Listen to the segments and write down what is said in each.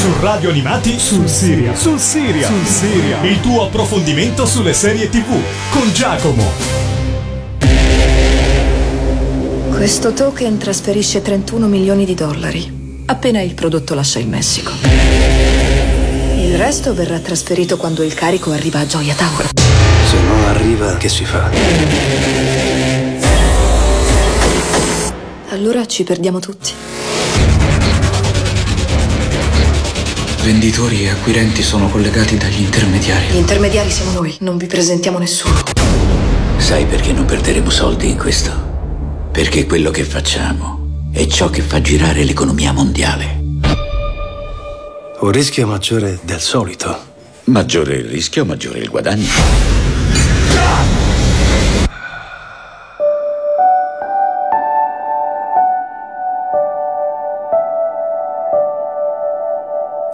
Su Radio Animati sul Siria. Sul Siria. Sul Siria. Il tuo approfondimento sulle serie TV con Giacomo. Questo token trasferisce 31 milioni di dollari. Appena il prodotto lascia il Messico. Il resto verrà trasferito quando il carico arriva a Gioia Tower. Se non arriva, che si fa? Allora ci perdiamo tutti. Venditori e acquirenti sono collegati dagli intermediari. Gli intermediari siamo noi, non vi presentiamo nessuno. Sai perché non perderemo soldi in questo? Perché quello che facciamo è ciò che fa girare l'economia mondiale. Un rischio maggiore del solito. Maggiore il rischio, maggiore il guadagno.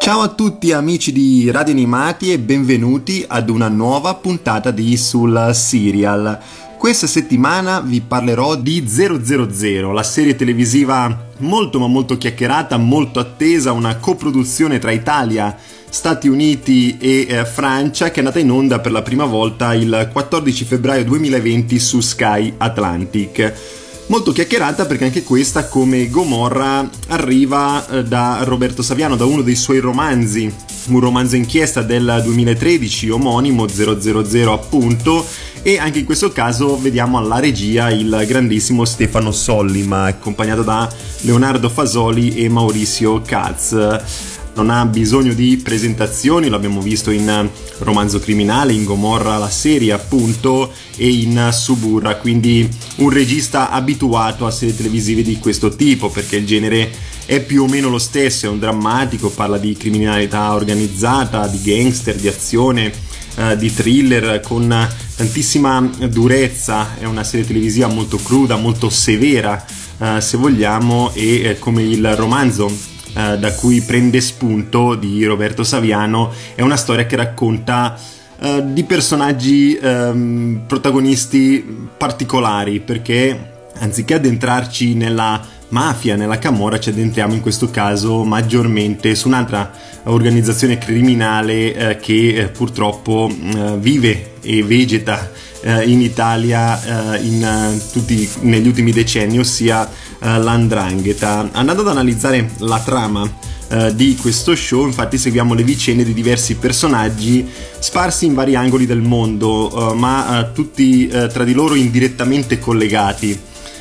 Ciao a tutti amici di Radio Animati e benvenuti ad una nuova puntata di Sul Serial. Questa settimana vi parlerò di 000, la serie televisiva molto ma molto chiacchierata, molto attesa, una coproduzione tra Italia, Stati Uniti e eh, Francia che è andata in onda per la prima volta il 14 febbraio 2020 su Sky Atlantic molto chiacchierata perché anche questa come Gomorra arriva eh, da Roberto Saviano, da uno dei suoi romanzi, un romanzo inchiesta del 2013 omonimo 000 appunto. E anche in questo caso vediamo alla regia il grandissimo Stefano Sollima accompagnato da Leonardo Fasoli e Maurizio Katz non ha bisogno di presentazioni, l'abbiamo visto in Romanzo Criminale, in Gomorra la serie appunto e in Suburra, quindi un regista abituato a serie televisive di questo tipo perché il genere è più o meno lo stesso, è un drammatico, parla di criminalità organizzata, di gangster, di azione, eh, di thriller con tantissima durezza, è una serie televisiva molto cruda, molto severa eh, se vogliamo e eh, come il romanzo eh, da cui prende spunto di Roberto Saviano è una storia che racconta eh, di personaggi ehm, protagonisti particolari perché anziché addentrarci nella mafia, nella camorra, ci addentriamo in questo caso maggiormente su un'altra organizzazione criminale eh, che eh, purtroppo eh, vive e vegeta in Italia eh, in, eh, tutti, negli ultimi decenni, ossia eh, l'andrangheta. Andando ad analizzare la trama di questo show, infatti seguiamo le vicende di diversi personaggi sparsi in vari angoli del mondo, ma tutti tra di loro indirettamente collegati.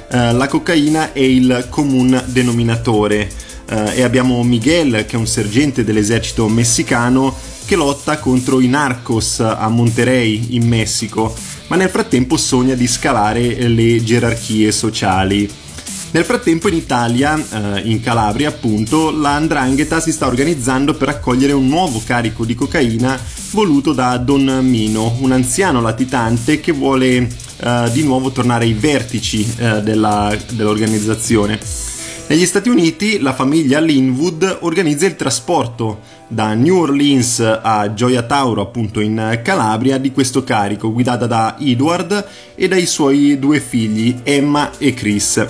la cocaina è il comune denominatore e abbiamo Miguel, che è un sergente dell'esercito messicano, che lotta contro i narcos a Monterrey in Messico, ma nel frattempo sogna di scalare le gerarchie sociali. Nel frattempo in Italia, eh, in Calabria appunto, la Ndrangheta si sta organizzando per accogliere un nuovo carico di cocaina voluto da Don Mino, un anziano latitante che vuole eh, di nuovo tornare ai vertici eh, della, dell'organizzazione. Negli Stati Uniti la famiglia Linwood organizza il trasporto da New Orleans a Gioia Tauro, appunto in Calabria, di questo carico, guidata da Edward e dai suoi due figli, Emma e Chris.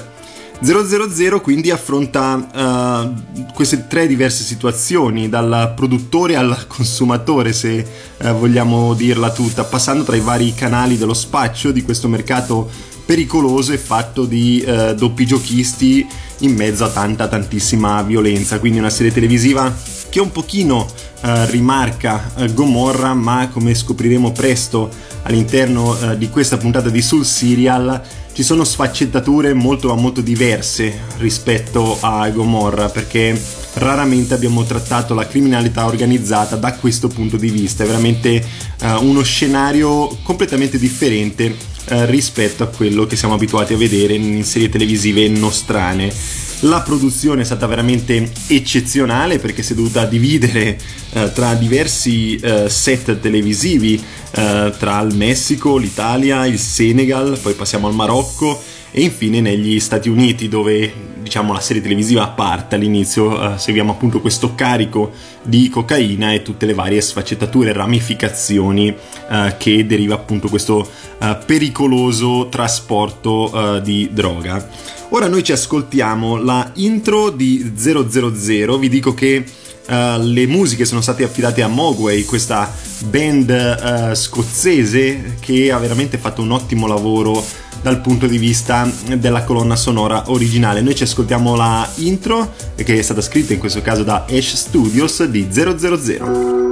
000 quindi affronta uh, queste tre diverse situazioni, dal produttore al consumatore, se uh, vogliamo dirla tutta, passando tra i vari canali dello spaccio di questo mercato pericoloso e fatto di uh, doppi giochisti in mezzo a tanta tantissima violenza. Quindi una serie televisiva che un pochino rimarca Gomorra, ma come scopriremo presto all'interno di questa puntata di Soul Serial ci sono sfaccettature molto ma molto diverse rispetto a Gomorra perché raramente abbiamo trattato la criminalità organizzata da questo punto di vista, è veramente uh, uno scenario completamente differente uh, rispetto a quello che siamo abituati a vedere in serie televisive nostrane. La produzione è stata veramente eccezionale perché si è dovuta dividere uh, tra diversi set televisivi tra il Messico, l'Italia, il Senegal, poi passiamo al Marocco e infine negli Stati Uniti dove diciamo la serie televisiva parte all'inizio eh, seguiamo appunto questo carico di cocaina e tutte le varie sfaccettature e ramificazioni eh, che deriva appunto questo eh, pericoloso trasporto eh, di droga. Ora noi ci ascoltiamo la intro di 000 vi dico che Uh, le musiche sono state affidate a Mogwai, questa band uh, scozzese che ha veramente fatto un ottimo lavoro dal punto di vista della colonna sonora originale. Noi ci ascoltiamo la intro che è stata scritta in questo caso da Ash Studios di 000.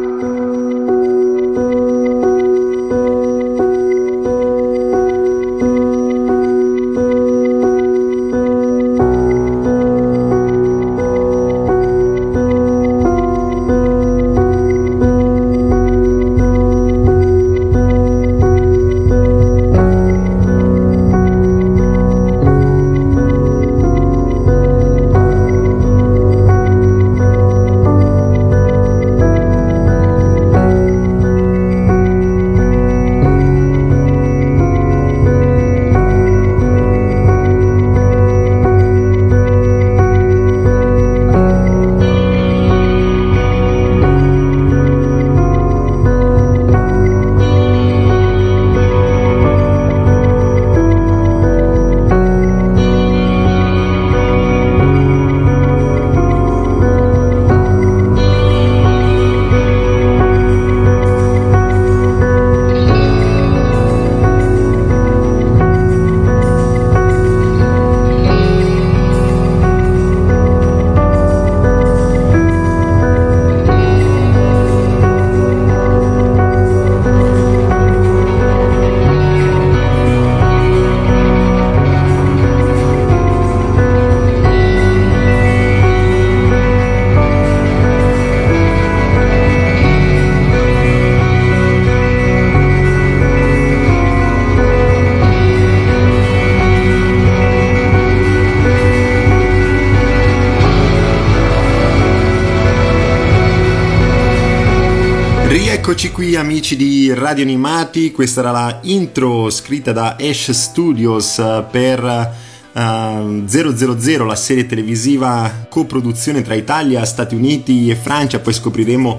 Qui amici di Radio Animati, questa era la intro scritta da Ash Studios per uh, eh, 000, la serie televisiva coproduzione tra Italia, Stati Uniti e Francia, poi scopriremo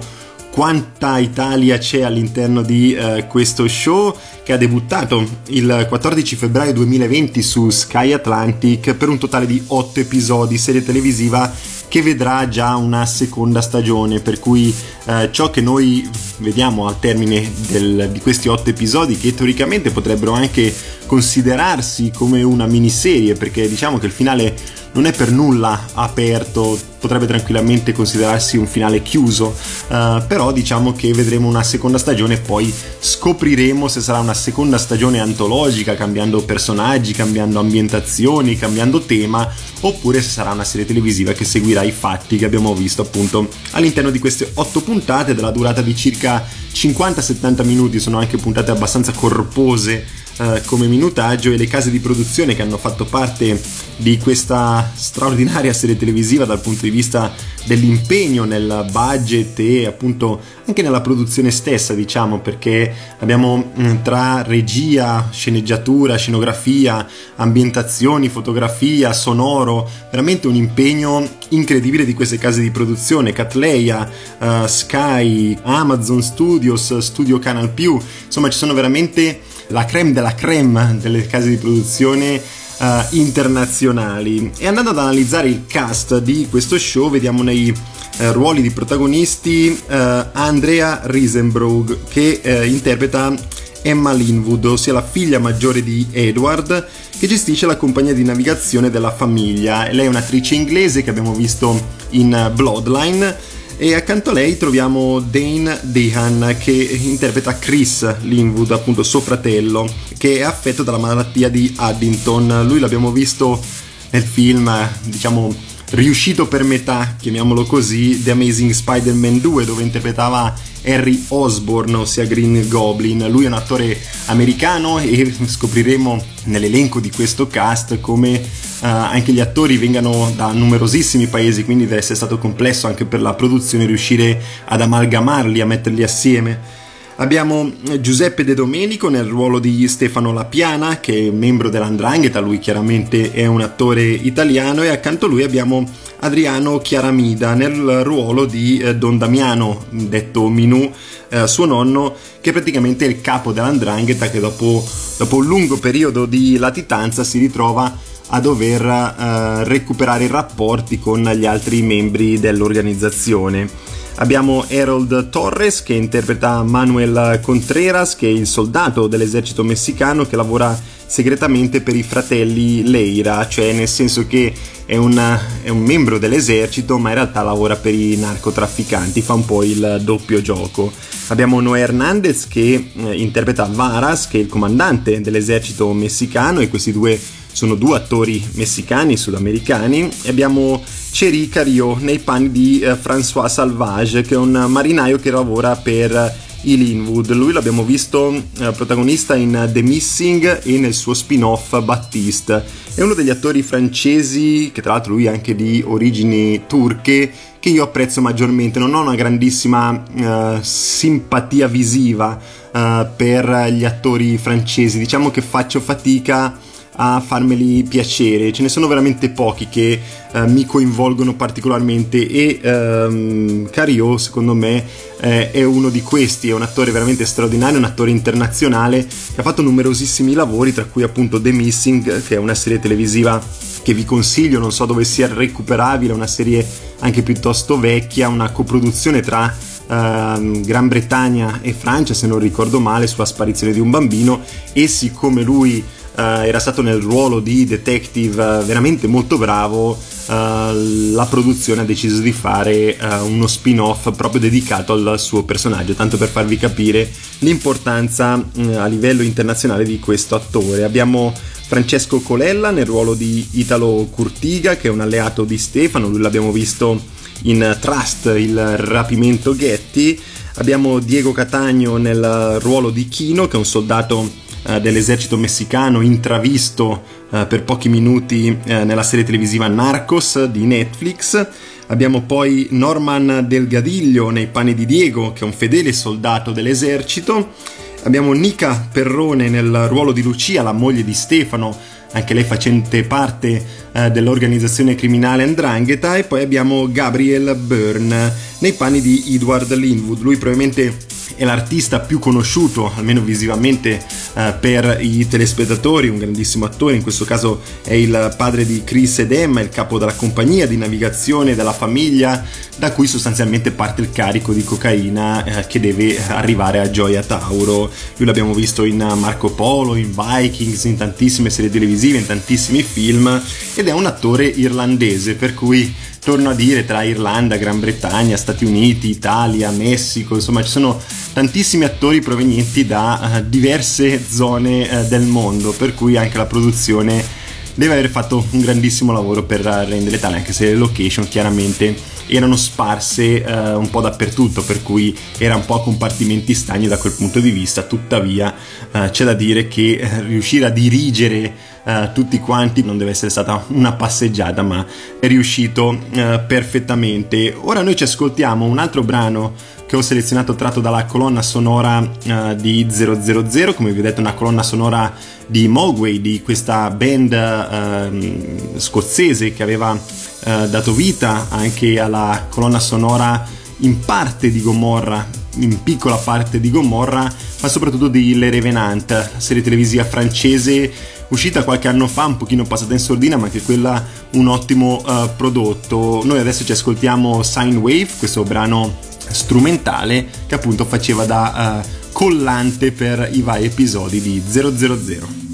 quanta Italia c'è all'interno di uh, questo show che ha debuttato il 14 febbraio 2020 su Sky Atlantic per un totale di 8 episodi, serie televisiva che vedrà già una seconda stagione, per cui eh, ciò che noi vediamo al termine del, di questi otto episodi, che teoricamente potrebbero anche considerarsi come una miniserie, perché diciamo che il finale non è per nulla aperto, potrebbe tranquillamente considerarsi un finale chiuso, uh, però diciamo che vedremo una seconda stagione e poi scopriremo se sarà una seconda stagione antologica, cambiando personaggi, cambiando ambientazioni, cambiando tema, oppure se sarà una serie televisiva che seguirà i fatti che abbiamo visto appunto all'interno di queste otto puntate della durata di circa 50-70 minuti, sono anche puntate abbastanza corpose eh, come minutaggio e le case di produzione che hanno fatto parte di questa straordinaria serie televisiva dal punto di vista dell'impegno nel budget e appunto anche nella produzione stessa diciamo perché abbiamo mm, tra regia, sceneggiatura, scenografia, ambientazioni, fotografia, sonoro, veramente un impegno incredibile di queste case di produzione, Catleya, uh, Sky, Amazon Studios, Studio Canal insomma ci sono veramente la creme della creme delle case di produzione uh, internazionali. E andando ad analizzare il cast di questo show, vediamo nei uh, ruoli di protagonisti uh, Andrea Risenbrug che interpreta Emma Linwood, ossia la figlia maggiore di Edward, che gestisce la compagnia di navigazione della famiglia. Lei è un'attrice inglese che abbiamo visto in Bloodline e accanto a lei troviamo Dane Dehan che interpreta Chris Linwood, appunto suo fratello, che è affetto dalla malattia di Addington. Lui l'abbiamo visto nel film, diciamo, riuscito per metà, chiamiamolo così, The Amazing Spider-Man 2, dove interpretava Harry Osborne, ossia Green Goblin. Lui è un attore americano e scopriremo nell'elenco di questo cast come uh, anche gli attori vengano da numerosissimi paesi, quindi deve essere stato complesso anche per la produzione riuscire ad amalgamarli, a metterli assieme. Abbiamo Giuseppe De Domenico nel ruolo di Stefano Lapiana, che è membro dell'Andrangheta, lui chiaramente è un attore italiano, e accanto a lui abbiamo Adriano Chiaramida nel ruolo di eh, Don Damiano, detto Minù, eh, suo nonno, che praticamente è il capo dell'Andrangheta che dopo, dopo un lungo periodo di latitanza si ritrova a dover uh, recuperare i rapporti con gli altri membri dell'organizzazione. Abbiamo Harold Torres che interpreta Manuel Contreras, che è il soldato dell'esercito messicano che lavora segretamente per i fratelli Leira, cioè nel senso che è, una, è, un membro dell'esercito ma in realtà lavora per i narcotrafficanti, fa un po' il doppio gioco. Abbiamo Noé Hernandez che eh, interpreta Varas, che è il comandante dell'esercito messicano e questi due sono due attori messicani sudamericani e abbiamo Thierry Cario nei panni di eh, François Salvage che è un marinaio che lavora per i Linwood. Lui l'abbiamo visto eh, protagonista in The Missing e nel suo spin-off Baptiste. È uno degli attori francesi, che tra l'altro lui è anche di origini turche, che io apprezzo maggiormente. Non ho una grandissima eh, simpatia visiva eh, per gli attori francesi. Diciamo che faccio fatica a farmeli piacere. Ce ne sono veramente pochi che eh, mi coinvolgono particolarmente e ehm, Cario, secondo me, eh, è uno di questi. È un attore veramente straordinario, un attore internazionale che ha fatto numerosissimi lavori, tra cui appunto The Missing, che è una serie televisiva che vi consiglio, non so dove sia recuperabile, una serie anche piuttosto vecchia, una coproduzione tra Uh, Gran Bretagna e Francia, se non ricordo male, sulla sparizione di un bambino e siccome lui era stato nel ruolo di detective veramente molto bravo, uh, la produzione ha deciso di fare uno spin-off proprio dedicato al suo personaggio, tanto per farvi capire l'importanza a livello internazionale di questo attore. Abbiamo Francesco Colella nel ruolo di Italo Curtiga, che è un alleato di Stefano, lui l'abbiamo visto in Trust, il rapimento Getty. Abbiamo Diego Catagno nel ruolo di Kino, che è un soldato eh, dell'esercito messicano intravisto eh, per pochi minuti eh, nella serie televisiva Narcos di Netflix. Abbiamo poi Norman Delgadillo nei panni di Diego, che è un fedele soldato dell'esercito. Abbiamo Nica Perrone nel ruolo di Lucia, la moglie di Stefano, anche lei facente parte dell'organizzazione criminale Andrangheta. E poi abbiamo Gabriel Byrne nei panni di Edward Linwood. Lui probabilmente è l'artista più conosciuto, almeno visivamente, eh, per i telespettatori, un grandissimo attore, in questo caso è il padre di Chris ed Emma, il capo della compagnia di navigazione della famiglia, da cui sostanzialmente parte il carico di cocaina eh, che deve arrivare a Gioia Tauro. Lui l'abbiamo visto in Marco Polo, in Vikings, in tantissime serie televisive, in tantissimi film ed è un attore irlandese, per cui torno a dire, tra Irlanda, Gran Bretagna, Stati Uniti, Italia, Messico, insomma ci sono tantissimi attori provenienti da uh, diverse zone uh, del mondo, per cui anche la produzione deve aver fatto un grandissimo lavoro per rendere tale, anche se le location chiaramente erano sparse uh, un po' dappertutto, per cui era un po' a compartimenti stagni da quel punto di vista, tuttavia c'è da dire che riuscire a dirigere uh, tutti quanti, non deve essere stata una passeggiata, ma è riuscito uh, perfettamente. Ora noi ci ascoltiamo un altro brano che ho selezionato tratto dalla colonna sonora uh, di 000, come vi ho detto una colonna sonora di Mogwai, di questa band uh, scozzese che aveva uh, dato vita anche alla colonna sonora in parte di Gomorra, in piccola parte di Gomorra, ma soprattutto di Le Revenant, serie televisiva francese uscita qualche anno fa, un pochino passata in sordina, ma che quella un ottimo uh, prodotto. Noi adesso ci ascoltiamo Sine Wave, questo brano strumentale che appunto faceva da uh, collante per i vari episodi di 000.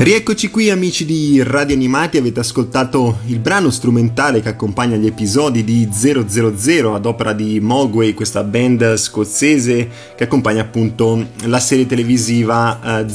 Rieccoci qui amici di Radio Animati, avete ascoltato il brano strumentale che accompagna gli episodi di 000 ad opera di Mogwai, questa band scozzese che accompagna appunto la serie televisiva uh,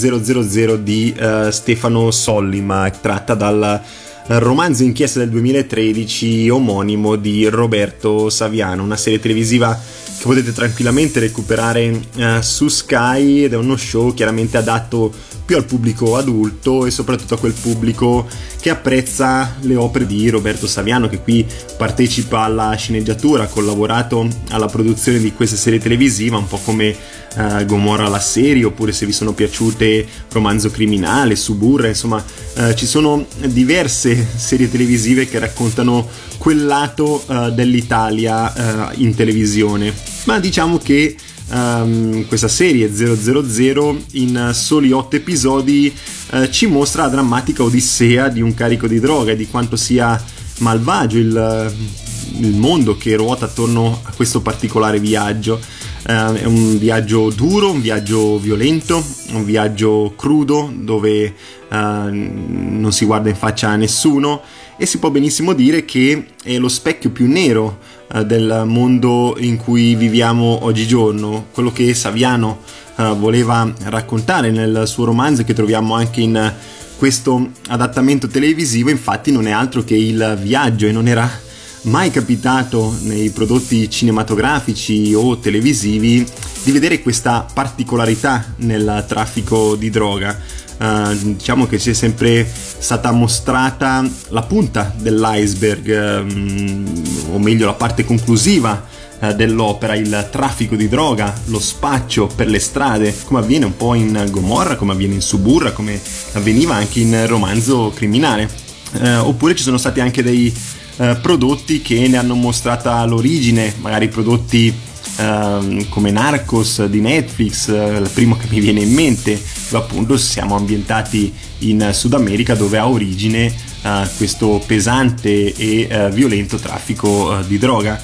000 di uh, Stefano Sollima, tratta dal romanzo inchiesta del 2013 omonimo di Roberto Saviano, una serie televisiva che potete tranquillamente recuperare uh, su Sky ed è uno show chiaramente adatto più al pubblico adulto e soprattutto a quel pubblico che apprezza le opere di Roberto Saviano che qui partecipa alla sceneggiatura, ha collaborato alla produzione di questa serie televisiva, un po' come uh, Gomorra la serie oppure se vi sono piaciute Romanzo Criminale, Suburra, insomma uh, ci sono diverse serie televisive che raccontano quel lato uh, dell'Italia in televisione. Ma diciamo che um, questa serie 000 in soli 8 episodi ci mostra la drammatica odissea di un carico di droga e di quanto sia malvagio il, il mondo che ruota attorno a questo particolare viaggio. Uh, è un viaggio duro, un viaggio violento, un viaggio crudo dove uh, non si guarda in faccia a nessuno. E si può benissimo dire che è lo specchio più nero uh, del mondo in cui viviamo oggigiorno, quello che Saviano voleva raccontare nel suo romanzo che troviamo anche in questo adattamento televisivo infatti non è altro che il viaggio e non era mai capitato nei prodotti cinematografici o televisivi di vedere questa particolarità nel traffico di droga. Uh, diciamo che ci è sempre stata mostrata la punta dell'iceberg, um, o meglio la parte conclusiva uh, dell'opera, il traffico di droga, lo spaccio per le strade, come avviene un po' in Gomorra, come avviene in Suburra, come avveniva anche in Romanzo Criminale. Uh, oppure ci sono stati anche dei eh, prodotti che ne hanno mostrata l'origine, magari prodotti eh, come Narcos di Netflix, eh, il primo che mi viene in mente, appunto siamo ambientati in Sud America dove ha origine eh, questo pesante e eh, violento traffico di droga.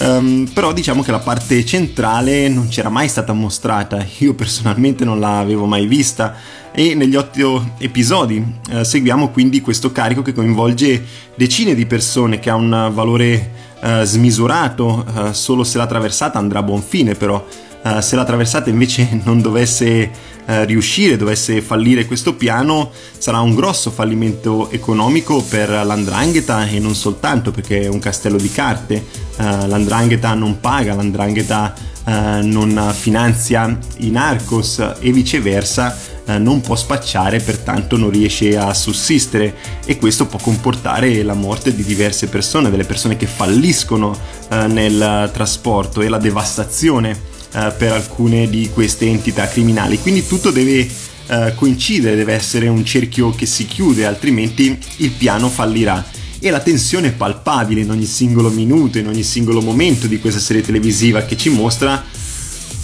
Um, però diciamo che la parte centrale non c'era mai stata mostrata, io personalmente non l'avevo mai vista e negli otto episodi uh, seguiamo quindi questo carico che coinvolge decine di persone che ha un valore uh, smisurato, uh, solo se la traversata andrà a buon fine però. Uh, se la traversata invece non dovesse uh, riuscire, dovesse fallire questo piano, sarà un grosso fallimento economico per l'andrangheta e non soltanto perché è un castello di carte. Uh, l'andrangheta non paga, l'andrangheta non finanzia i narcos e viceversa non può spacciare, pertanto non riesce a sussistere e questo può comportare la morte di diverse persone, delle persone che falliscono nel trasporto e la devastazione eh, per alcune di queste entità criminali. Quindi tutto deve eh, coincidere, deve essere un cerchio che si chiude, altrimenti il piano fallirà. E la tensione è palpabile in ogni singolo minuto, in ogni singolo momento di questa serie televisiva che ci mostra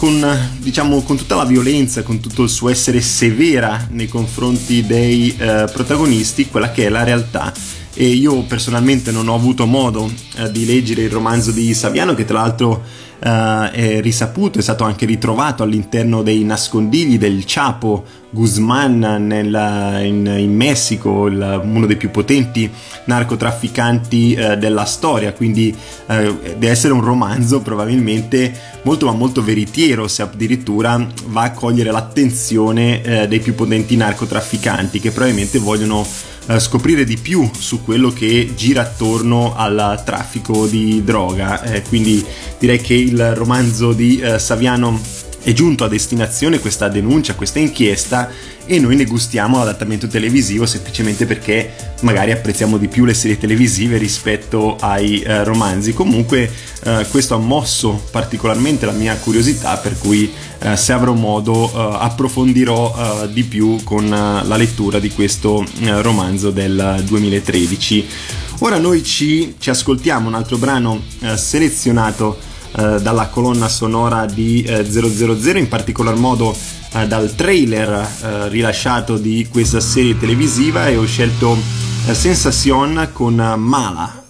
con, diciamo, con tutta la violenza, con tutto il suo essere severa nei confronti dei eh, protagonisti, quella che è la realtà. E io personalmente non ho avuto modo eh, di leggere il romanzo di Saviano, che tra l'altro uh, è risaputo, è stato anche ritrovato all'interno dei nascondigli del Chapo Guzman nel, in, in, Messico, il, uno dei più potenti narcotrafficanti uh, della storia, quindi uh, deve essere un romanzo probabilmente molto ma molto veritiero se addirittura va a cogliere l'attenzione dei più potenti narcotrafficanti che probabilmente vogliono eh, scoprire di più su quello che gira attorno al traffico di droga. Eh, quindi direi che il romanzo di eh, Saviano è giunto a destinazione questa denuncia, questa inchiesta e noi ne gustiamo l'adattamento televisivo semplicemente perché magari apprezziamo di più le serie televisive rispetto ai eh, romanzi. Comunque eh, questo ha mosso particolarmente la mia curiosità per cui eh, se avrò modo eh, approfondirò eh, di più con eh, la lettura di questo romanzo del 2013. Ora noi ci, ci ascoltiamo un altro brano selezionato eh, dalla colonna sonora di eh, 000, in particolar modo eh, dal trailer eh, rilasciato di questa serie televisiva e ho scelto eh, Sensation con Mala.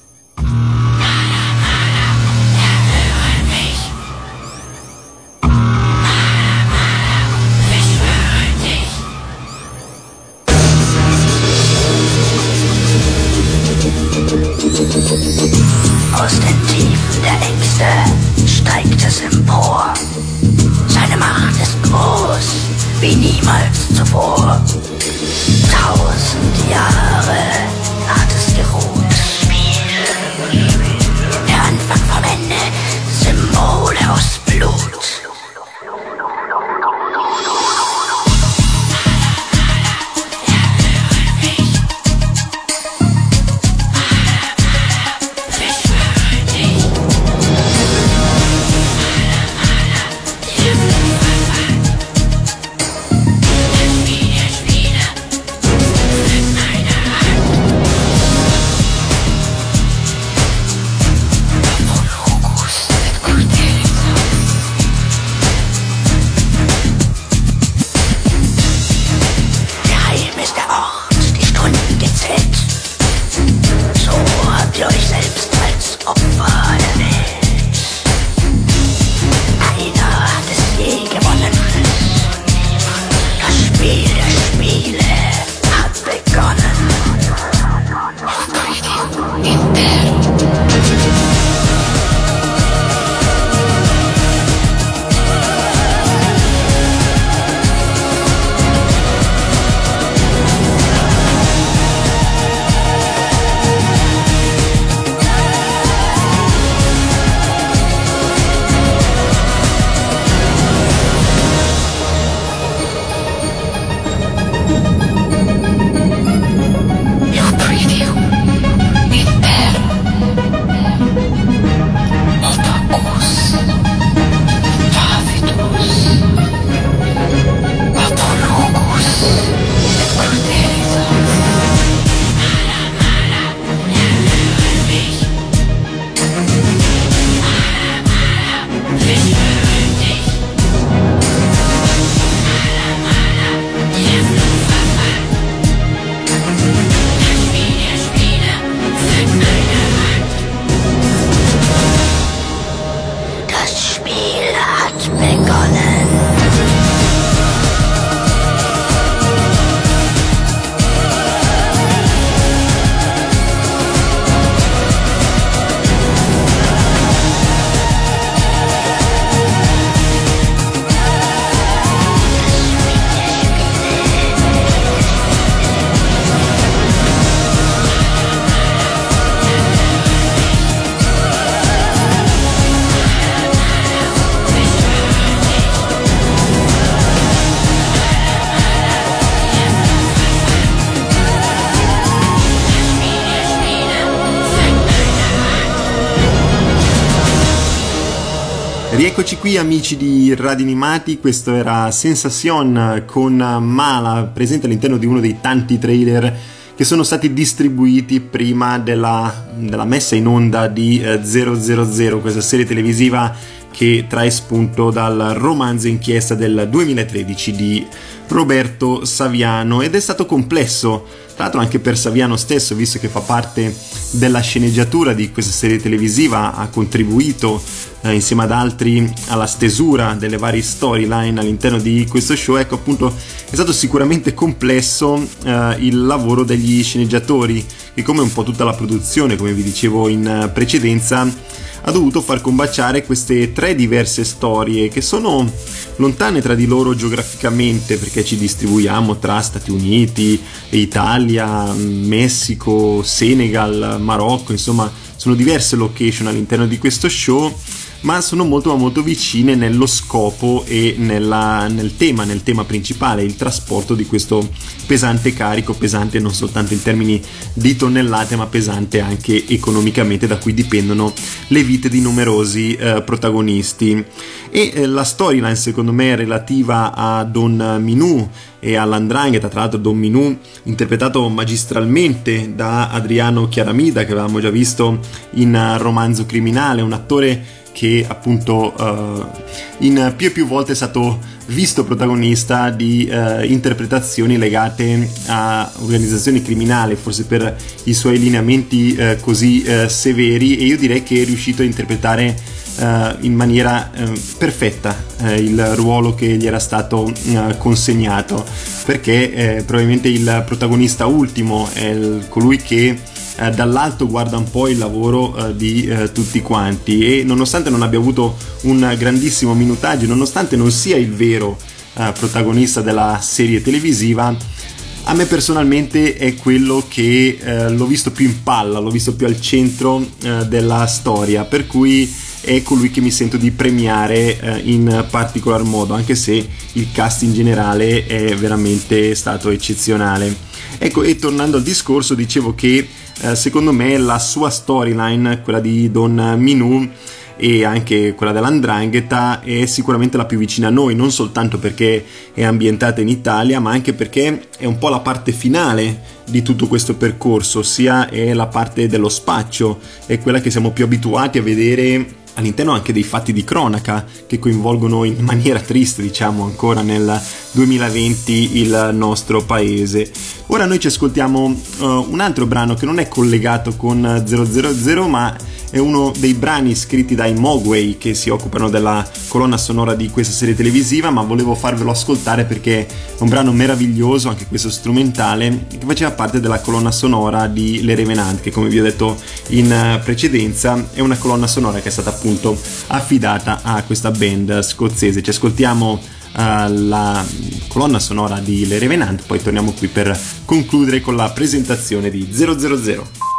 Rieccoci qui amici di Radio Animati, questo era Sensation con Mala presente all'interno di uno dei tanti trailer che sono stati distribuiti prima della, della messa in onda di eh, 000, questa serie televisiva che trae spunto dal romanzo inchiesta del 2013 di Roberto Saviano. Ed è stato complesso, tra l'altro anche per Saviano stesso, visto che fa parte della sceneggiatura di questa serie televisiva, ha contribuito eh, insieme ad altri alla stesura delle varie storyline all'interno di questo show, ecco appunto è stato sicuramente complesso eh, il lavoro degli sceneggiatori che come un po' tutta la produzione, come vi dicevo in eh, precedenza, ha dovuto far combaciare queste tre diverse storie che sono lontane tra di loro geograficamente perché ci distribuiamo tra Stati Uniti, Italia, Messico, Senegal, Marocco, insomma sono diverse location all'interno di questo show ma sono molto ma molto vicine nello scopo e nella, nel tema, nel tema principale, il trasporto di questo pesante carico, pesante non soltanto in termini di tonnellate, ma pesante anche economicamente, da cui dipendono le vite di numerosi eh, protagonisti. E eh, la storyline, secondo me, relativa a Don Minù e all'Andrangheta, tra l'altro Don Minù interpretato magistralmente da Adriano Chiaramida che avevamo già visto in Romanzo Criminale, un attore che appunto uh, in più e più volte è stato visto protagonista di uh, interpretazioni legate a organizzazioni criminali, forse per i suoi lineamenti uh, così severi e io direi che è riuscito a interpretare in maniera perfetta il ruolo che gli era stato consegnato. Perché probabilmente il protagonista ultimo è il, colui che eh, dall'alto guarda un po' il lavoro eh, di eh, tutti quanti e nonostante non abbia avuto un grandissimo minutaggio, nonostante non sia il vero eh, protagonista della serie televisiva, a me personalmente è quello che eh, l'ho visto più in palla, l'ho visto più al centro eh, della storia, per cui è colui che mi sento di premiare in particolar modo, anche se il cast in generale è veramente stato eccezionale. Ecco, e tornando al discorso, dicevo che eh, secondo me la sua storyline, quella di Don Minù, e anche quella dell'Andrangheta è sicuramente la più vicina a noi, non soltanto perché è ambientata in Italia, ma anche perché è un po' la parte finale di tutto questo percorso, ossia è la parte dello spaccio, è quella che siamo più abituati a vedere all'interno anche dei fatti di cronaca che coinvolgono in maniera triste, diciamo, ancora nel 2020 il nostro paese. Ora noi ci ascoltiamo uh, un altro brano che non è collegato con 000, ma è uno dei brani scritti dai Mogwai che si occupano della colonna sonora di questa serie televisiva, ma volevo farvelo ascoltare perché è un brano meraviglioso, anche questo strumentale, che faceva parte della colonna sonora di Le Revenant, che come vi ho detto in precedenza è una colonna sonora che è stata appunto affidata a questa band scozzese. Ci ascoltiamo uh, la colonna sonora di Le Revenant, poi torniamo qui per concludere con la presentazione di 000.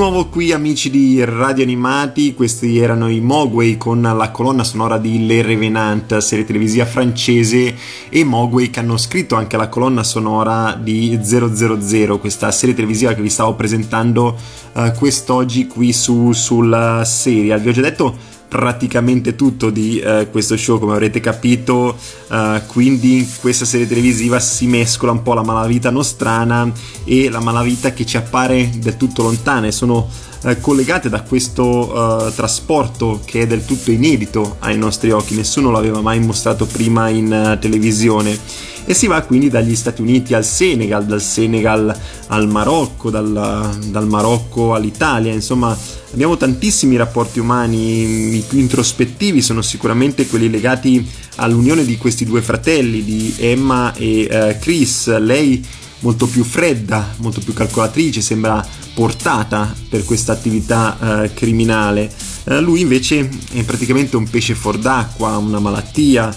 Nuovo qui amici di Radio Animati, questi erano i Mogwai con la colonna sonora di Le Revenant, serie televisiva francese e Mogwai che hanno scritto anche la colonna sonora di 000, questa serie televisiva che vi stavo presentando uh, quest'oggi qui su, sul serial. Vi ho già detto praticamente tutto di uh, questo show come avrete capito. Uh, quindi in questa serie televisiva si mescola un po' la malavita nostrana e la malavita che ci appare del tutto lontana e sono uh, collegate da questo trasporto che è del tutto inedito ai nostri occhi. Nessuno l'aveva mai mostrato prima in televisione e si va quindi dagli Stati Uniti al Senegal, dal Senegal al Marocco, dal, dal Marocco all'Italia, insomma abbiamo tantissimi rapporti umani, i più introspettivi sono sicuramente quelli legati all'unione di questi due fratelli, di Emma e uh, Chris, lei molto più fredda, molto più calcolatrice, sembra portata per questa attività uh, criminale. Uh, lui invece è praticamente un pesce fuor d'acqua, una malattia,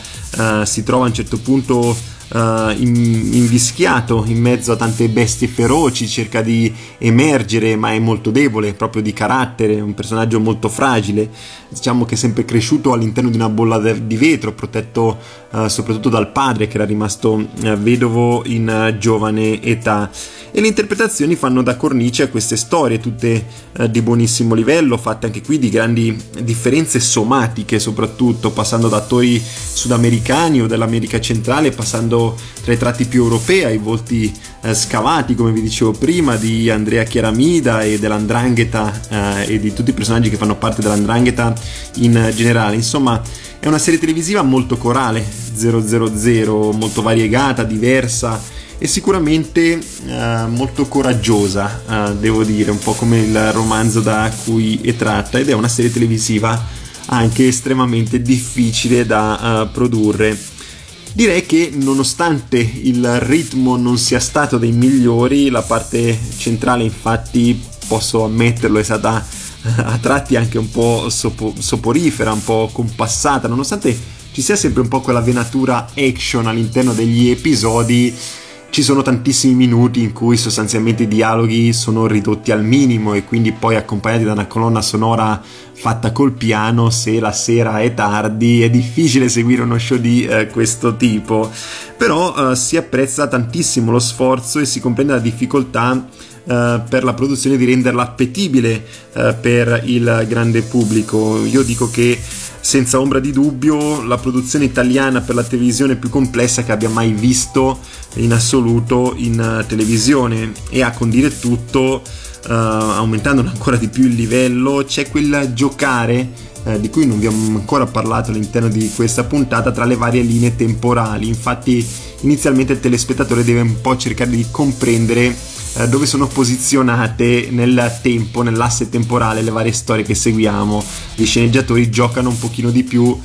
si trova a un certo punto uh, invischiato in mezzo a tante bestie feroci, cerca di emergere ma è molto debole proprio di carattere, un personaggio molto fragile, diciamo che è sempre cresciuto all'interno di una bolla di vetro, protetto uh, soprattutto dal padre che era rimasto uh, vedovo in giovane età. E le interpretazioni fanno da cornice a queste storie tutte di buonissimo livello, fatte anche qui di grandi differenze somatiche soprattutto, passando da attori sudamericani o dell'America centrale, passando tra i tratti più europei ai volti eh, scavati, come vi dicevo prima, di Andrea Chiaramida e dell'Andrangheta eh, e di tutti i personaggi che fanno parte dell'Andrangheta in generale. Insomma, è una serie televisiva molto corale, 000, molto variegata, diversa e sicuramente eh, molto coraggiosa, eh, devo dire, un po' come il romanzo da cui è tratta ed è una serie televisiva anche estremamente difficile da uh, produrre. Direi che nonostante il ritmo non sia stato dei migliori, la parte centrale infatti posso ammetterlo è stata a tratti anche un po' sopo- soporifera, un po' compassata, nonostante ci sia sempre un po' quella venatura action all'interno degli episodi ci sono tantissimi minuti in cui sostanzialmente i dialoghi sono ridotti al minimo e quindi poi accompagnati da una colonna sonora fatta col piano se la sera è tardi è difficile seguire uno show di eh, questo tipo però eh, si apprezza tantissimo lo sforzo e si comprende la difficoltà Uh, per la produzione di renderla appetibile uh, per il grande pubblico. Io dico che senza ombra di dubbio la produzione italiana per la televisione più complessa che abbia mai visto in assoluto in uh, televisione. E a condire tutto uh, aumentando ancora di più il livello c'è quel giocare uh, di cui non vi ho ancora parlato all'interno di questa puntata tra le varie linee temporali. Infatti inizialmente il telespettatore deve un po' cercare di comprendere eh, dove sono posizionate nel tempo, nell'asse temporale le varie storie che seguiamo. Gli sceneggiatori giocano un pochino di più uh,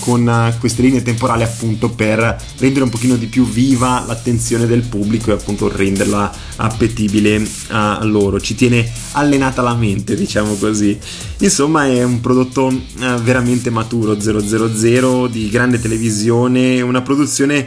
con queste linee temporali appunto per rendere un pochino di più viva l'attenzione del pubblico e appunto renderla appetibile a loro. Ci tiene allenata la mente, diciamo così. Insomma, è un prodotto uh, veramente maturo 000 di grande televisione, una produzione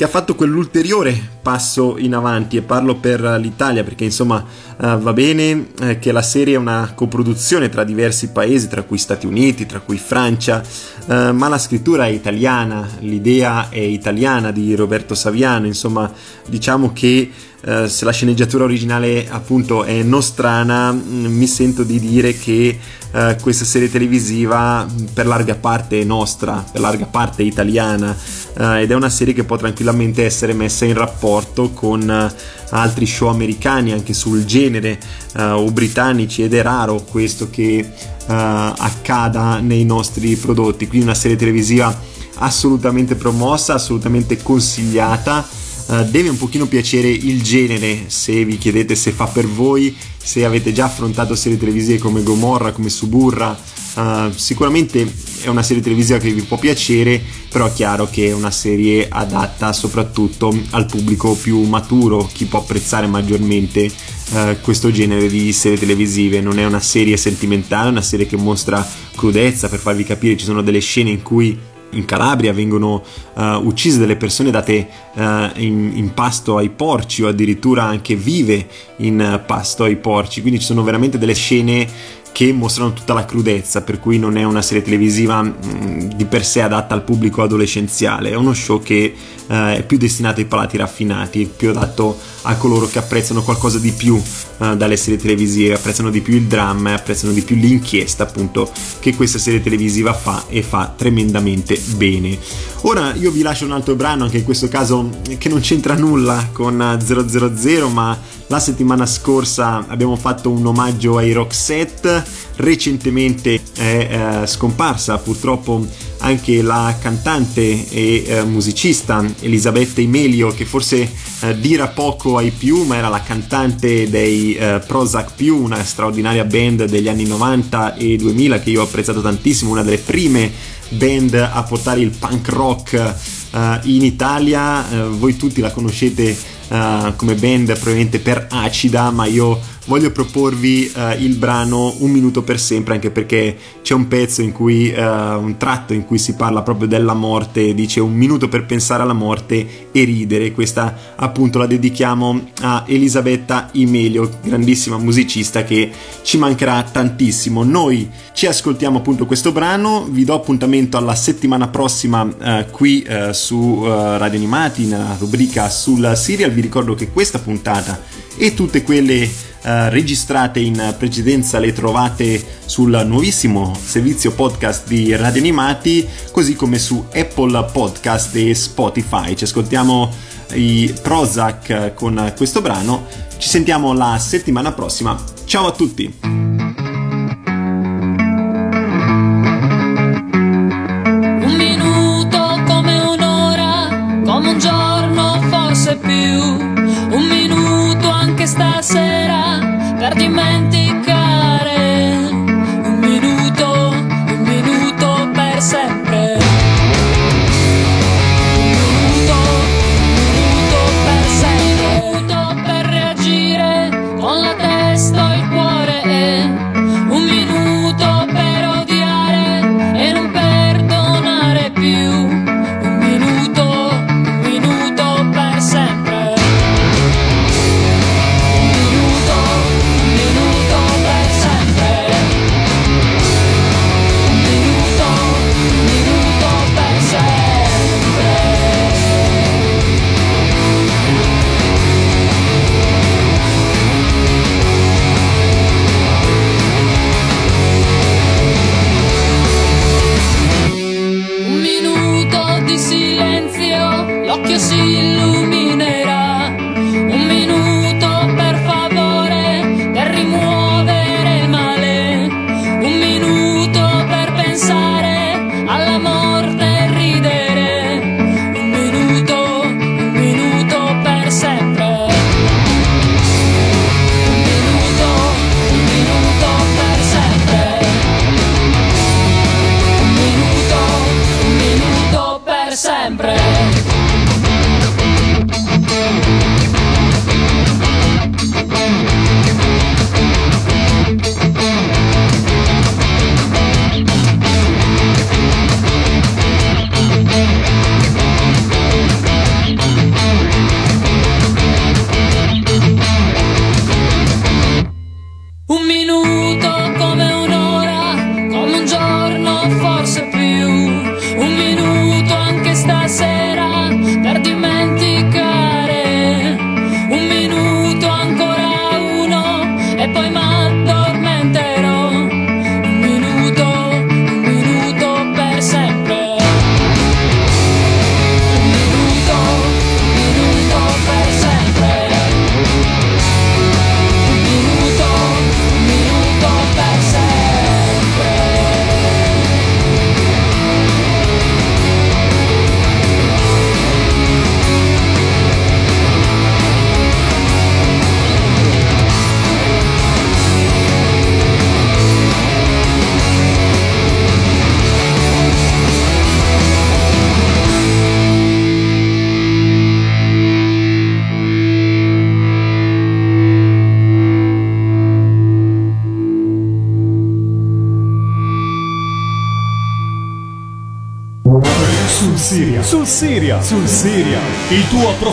che ha fatto quell'ulteriore passo in avanti e parlo per l'Italia perché insomma uh, va bene eh, che la serie è una coproduzione tra diversi paesi, tra cui Stati Uniti, tra cui Francia, uh, ma la scrittura è italiana, l'idea è italiana di Roberto Saviano, insomma diciamo che Uh, se la sceneggiatura originale appunto è nostrana, mh, mi sento di dire che uh, questa serie televisiva per larga parte è nostra, per larga parte è italiana uh, ed è una serie che può tranquillamente essere messa in rapporto con altri show americani anche sul genere o britannici ed è raro questo che accada nei nostri prodotti, quindi una serie televisiva assolutamente promossa, assolutamente consigliata. Eh, deve un pochino piacere il genere se vi chiedete se fa per voi, se avete già affrontato serie televisive come Gomorra, come Suburra, uh, sicuramente è una serie televisiva che vi può piacere, però è chiaro che è una serie adatta soprattutto al pubblico più maturo, chi può apprezzare maggiormente uh, questo genere di serie televisive. Non è una serie sentimentale, è una serie che mostra crudezza, per farvi capire ci sono delle scene in cui in Calabria vengono uh, uccise delle persone date uh, in, in, pasto ai porci o addirittura anche vive in pasto ai porci, quindi ci sono veramente delle scene che mostrano tutta la crudezza, per cui non è una serie televisiva mh, mm, di per sé adatta al pubblico adolescenziale, è uno show che uh, è più destinato ai palati raffinati, più adatto a coloro che apprezzano qualcosa di più uh, dalle serie televisive, apprezzano di più il dramma e apprezzano di più l'inchiesta appunto che questa serie televisiva fa e fa tremendamente bene. Ora io vi lascio un altro brano, anche in questo caso che non c'entra nulla con 000, ma la settimana scorsa abbiamo fatto un omaggio ai Roxette, recentemente è eh, scomparsa purtroppo anche la cantante e eh, musicista Elisabetta Imelio che forse eh, dirà poco ai più ma era la cantante dei eh, Prozac più una straordinaria band degli anni 90 e 2000 che io ho apprezzato tantissimo una delle prime band a portare il punk rock eh, in Italia. Voi tutti la conoscete uh, come band probabilmente per Acida, ma io voglio proporvi uh, il brano Un minuto per sempre, anche perché c'è un pezzo in cui, uh, un tratto in cui si parla proprio della morte, dice un minuto per pensare alla morte e ridere. Questa appunto la dedichiamo a Elisabetta Imelio, grandissima musicista che ci mancherà tantissimo. Noi ci ascoltiamo appunto questo brano, vi do appuntamento alla settimana prossima uh, qui su Radio Animati, nella rubrica sul serial. Vi ricordo che questa puntata e tutte quelle uh, registrate in precedenza le trovate sul nuovissimo servizio podcast di Radio Animati, così come su Apple Podcast e Spotify. Ci ascoltiamo i Prozac con questo brano. Ci sentiamo la settimana prossima. Ciao a tutti!